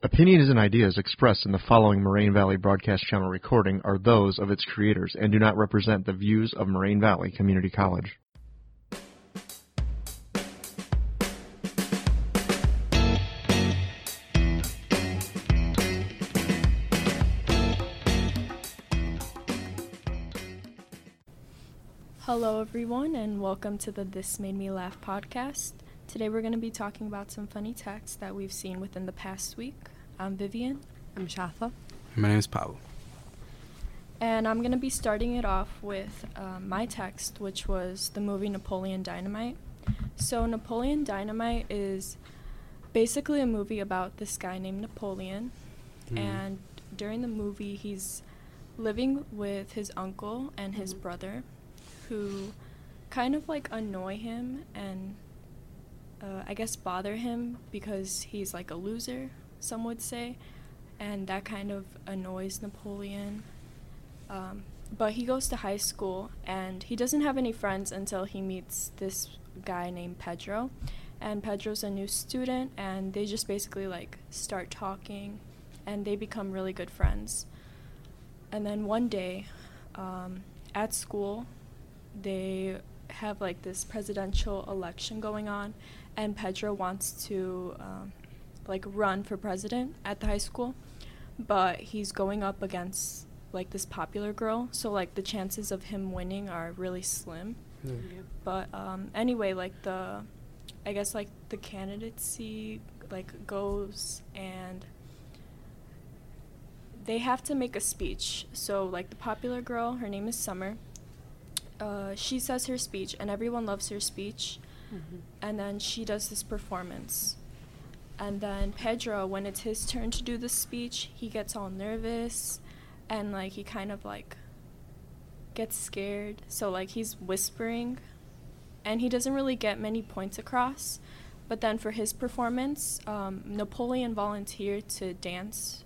Opinions and ideas expressed in the following Moraine Valley Broadcast Channel recording are those of its creators and do not represent the views of Moraine Valley Community College. Hello, everyone, and welcome to the This Made Me Laugh podcast. Today, we're going to be talking about some funny texts that we've seen within the past week. I'm Vivian, I'm Shatha. My name is Pablo. and I'm going to be starting it off with um, my text, which was the movie Napoleon Dynamite. So, Napoleon Dynamite is basically a movie about this guy named Napoleon, Mhm. and during the movie, he's living with his uncle and his Mhm. brother, who kind of like annoy him and uh, I guess bother him because he's like a loser, some would say, and that kind of annoys Napoleon. Um, but he goes to high school and he doesn't have any friends until he meets this guy named Pedro. And Pedro's a new student, and they just basically like start talking and they become really good friends. And then one day um, at school, they have like this presidential election going on, and Pedro wants to um, like run for president at the high school, but he's going up against like this popular girl, so like the chances of him winning are really slim. Yeah. But um, anyway, like the, I guess like the candidacy like goes and they have to make a speech. So like the popular girl, her name is Summer. Uh, she says her speech, and everyone loves her speech. Mhm. And then she does this performance. And then Pedro, when it's his turn to do the speech, he gets all nervous and like he kind of like gets scared. So like he's whispering and he doesn't really get many points across. But then for his performance, um, Napoleon volunteered to dance.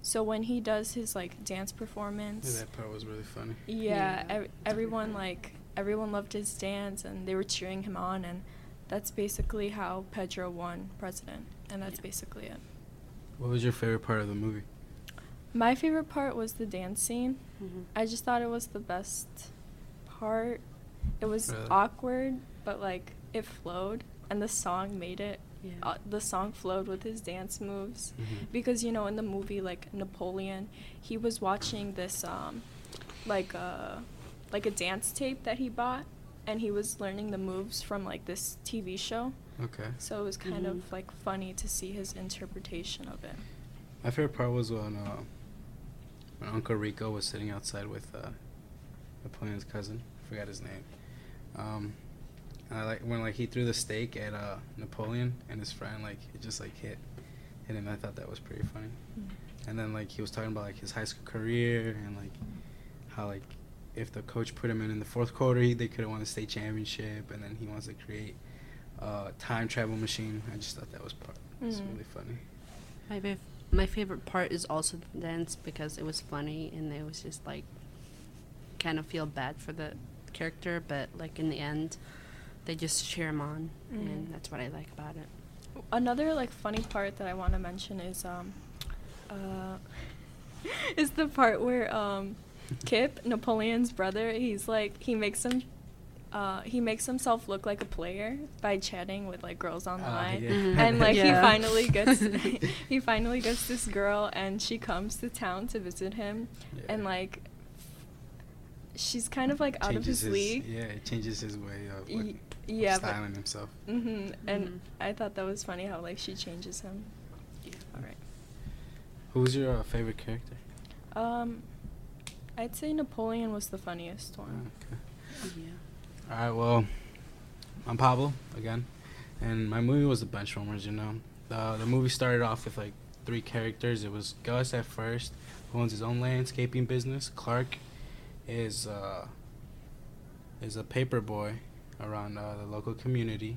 So when he does his like dance Yeah, performance, that part was really funny. yeah, Yeah, ev- everyone like everyone loved his dance and they were cheering him on and that's basically how Pedro won president and that's Yeah. basically it. What was your favorite part of the movie? My favorite part was the dance scene. Mhm. I just thought it was the best part. It was Really? awkward, but like it flowed and the song made it. Yeah. Uh, the song flowed with his dance moves Mhm. because you know in the movie like Napoleon, he was watching this um like a like a dance tape that he bought and he was learning the moves from like this TV show. Okay. So it was kind Mhm. of like funny to see his interpretation of it. My favorite part was when uh, when Uncle Rico was sitting outside with uh, Napoleon's cousin. I forgot his name. Um, and I like when like he threw the steak at uh, Napoleon and his friend like it just like hit hit him. I thought that was pretty funny. And then like he was talking about like his high school career and like how like if the coach put him in in the fourth quarter, he, they could have won the state championship. And then he wants to create a time travel machine. I just thought that was part. It's Mhm. really funny. My fav- my favorite part is also the dance because it was funny and it was just like kind of feel bad for the character, but like in the end, they just cheer him on, Mhm. and that's what I like about it. Another like funny part that I want to mention is um uh is the part where um Kip, Napoleon's brother, he's like he makes him uh he makes himself look like a player by chatting with like girls online. yeah. Mhm. And like he finally gets he finally gets this girl and she comes to town to visit him and like she's kind of like out of Changes his league. Yeah, it changes his way of Y- like, yeah, but- styling himself. hmm And Mhm. I thought that was funny how like she changes him. Yeah. All right. Who's your uh, favorite character? Um, I'd say Napoleon was the funniest one. Okay. Yeah. All right, well, I'm Pablo again, and my movie was The Benchwarmers. You know, the the movie started off with like three characters. It was Gus at first, who owns his own landscaping business. Clark is uh, is a paper boy around uh, the local community,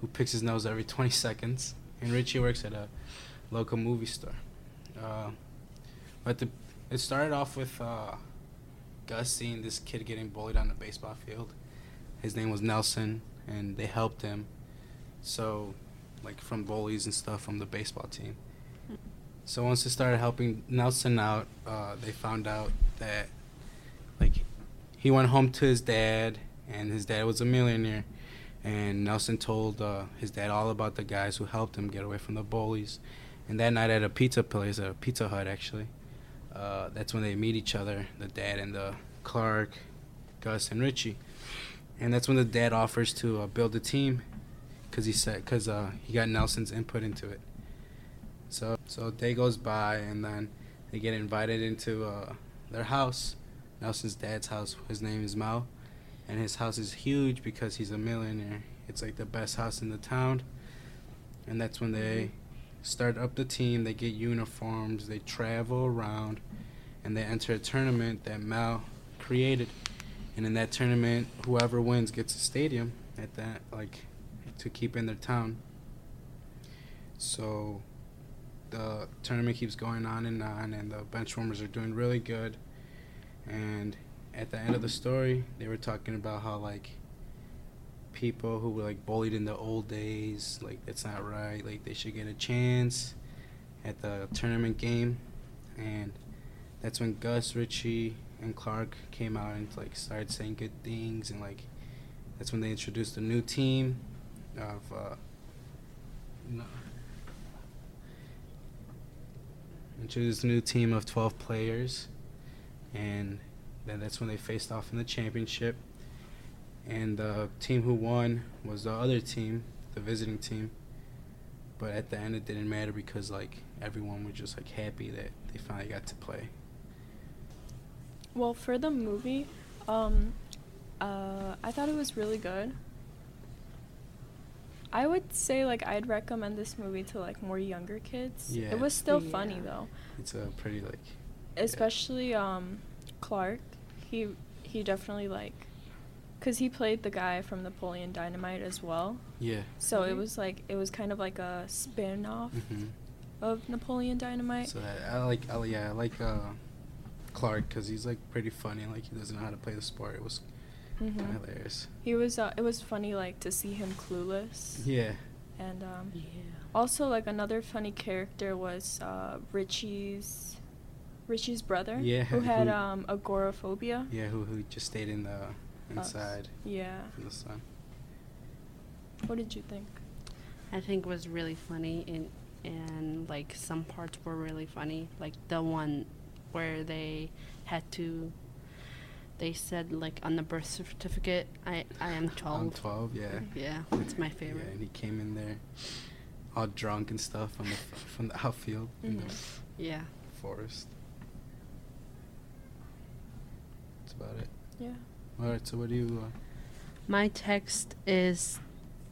who picks his nose every 20 seconds. And Richie works at a local movie store. Uh, but the it started off with uh, Gus seeing this kid getting bullied on the baseball field. His name was Nelson, and they helped him. So, like from bullies and stuff from the baseball team. So once they started helping Nelson out, uh, they found out that like he went home to his dad, and his dad was a millionaire. And Nelson told uh, his dad all about the guys who helped him get away from the bullies. And that night at a pizza place, a Pizza Hut actually, uh, that's when they meet each other, the dad and the Clark, Gus, and Richie. And that's when the dad offers to uh, build a team, cause he said, cause uh, he got Nelson's input into it. So so day goes by, and then they get invited into uh, their house, Nelson's dad's house. His name is Mel, and his house is huge because he's a millionaire. It's like the best house in the town, and that's when they start up the team. They get uniforms. They travel around, and they enter a tournament that Mal created. And in that tournament, whoever wins gets a stadium at that, like, to keep in their town. So the tournament keeps going on and on, and the benchwarmers are doing really good. And at the end of the story, they were talking about how like people who were like bullied in the old days, like that's not right. Like they should get a chance at the tournament game, and that's when Gus, Richie and Clark came out and like started saying good things, and like that's when they introduced a new team of. Uh, no, introduced a new team of 12 players and then that's when they faced off in the championship and the team who won was the other team the visiting team but at the end it didn't matter because like everyone was just like happy that they finally got to play Well, for the movie, um, uh, I thought it was really good. I would say like I'd recommend this movie to like more younger kids. Yeah. It was still funny though, it's a pretty like especially um, Clark. He he definitely like, cause he played the guy from Napoleon Dynamite as well. yeah So it Mhm. was like it was kind of like a spin off hmm of Napoleon Dynamite. so I, I like I, yeah I like uh, Clark because he's like pretty funny like he doesn't know how to play the sport it was Mhm. kind of hilarious He was. Uh, it was funny, like to see him clueless. yeah And um, Yeah. also, like another funny character was uh, Richie's Richie's brother. Yeah, Who had who- um, agoraphobia. yeah who who just stayed in the Us. Yeah. in the sun What did you think? I think it was really funny and and like some parts were really funny. Like the one where they had to they said like on the birth certificate I I am 12. On 12, yeah. Yeah, it's my favorite. Yeah, favorite. and he came in there all drunk and stuff from the from the outfield in the. Mm-hmm. Yeah. forest. That's about it. Yeah. All right, so what do you? Uh, My text is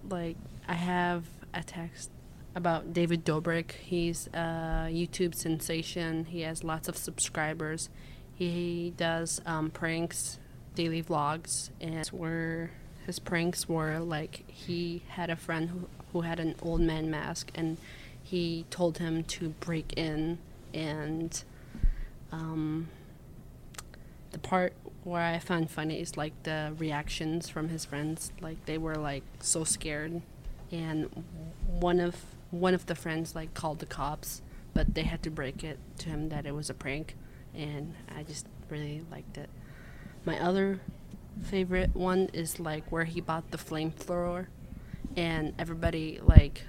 like I have a text about David Dobrik. He's a YouTube sensation. He has lots of subscribers. He does um, pranks, daily vlogs, and where his pranks were like he had a friend who, who had an old man mask, and he told him to break in and um, the part where I found funny is like the reactions from his friends. Like they were like so scared, and one of one of the friends like called the cops, but they had to break it to him that it was a prank, and I just really liked it. My other favorite one is like where he bought the flamethrower, and everybody like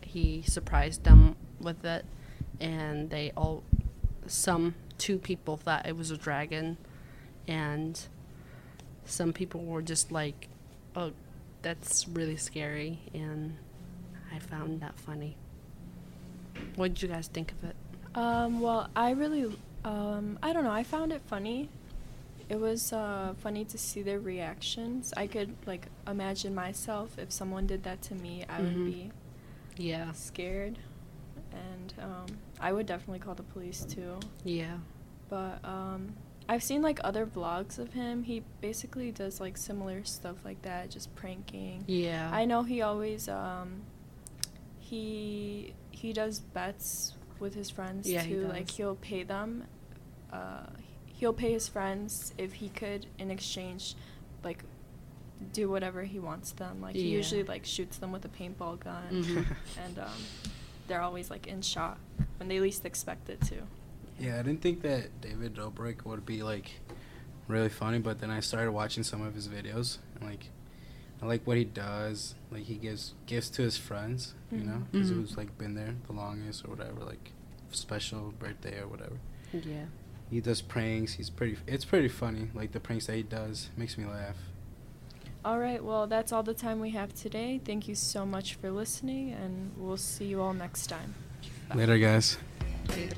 he surprised them with it, and they all some two people thought it was a dragon and some people were just like oh that's really scary and i found that funny what did you guys think of it Um, well, I really, um, I don't know. I found it funny. It was uh, funny to see their reactions. I could like imagine myself if someone did that to me. I Mhm. would be yeah scared, and um, I would definitely call the police too. yeah But um, I've seen like other vlogs of him. He basically does like similar stuff like that, just pranking. yeah I know he always um, he he does bets with his friends Yeah, he too. Like he'll pay them. Uh, he'll pay his friends if he could in exchange, like do whatever he wants them. Like he usually like shoots them with a paintball gun, Mhm. and um, they're always like in shock. when they least expect it to. Yeah, I didn't think that David Dobrik would be like really funny, but then I started watching some of his videos and like I like what he does. Like he gives gifts to his friends, you know, Mhm. because Mhm. who's like been there the longest or whatever, like special birthday or whatever. Yeah. He does pranks. He's pretty. It's pretty funny. Like the pranks that he does makes me laugh. All right, well, that's all the time we have today. Thank you so much for listening, and we'll see you all next time. Bye. Later, guys. Later.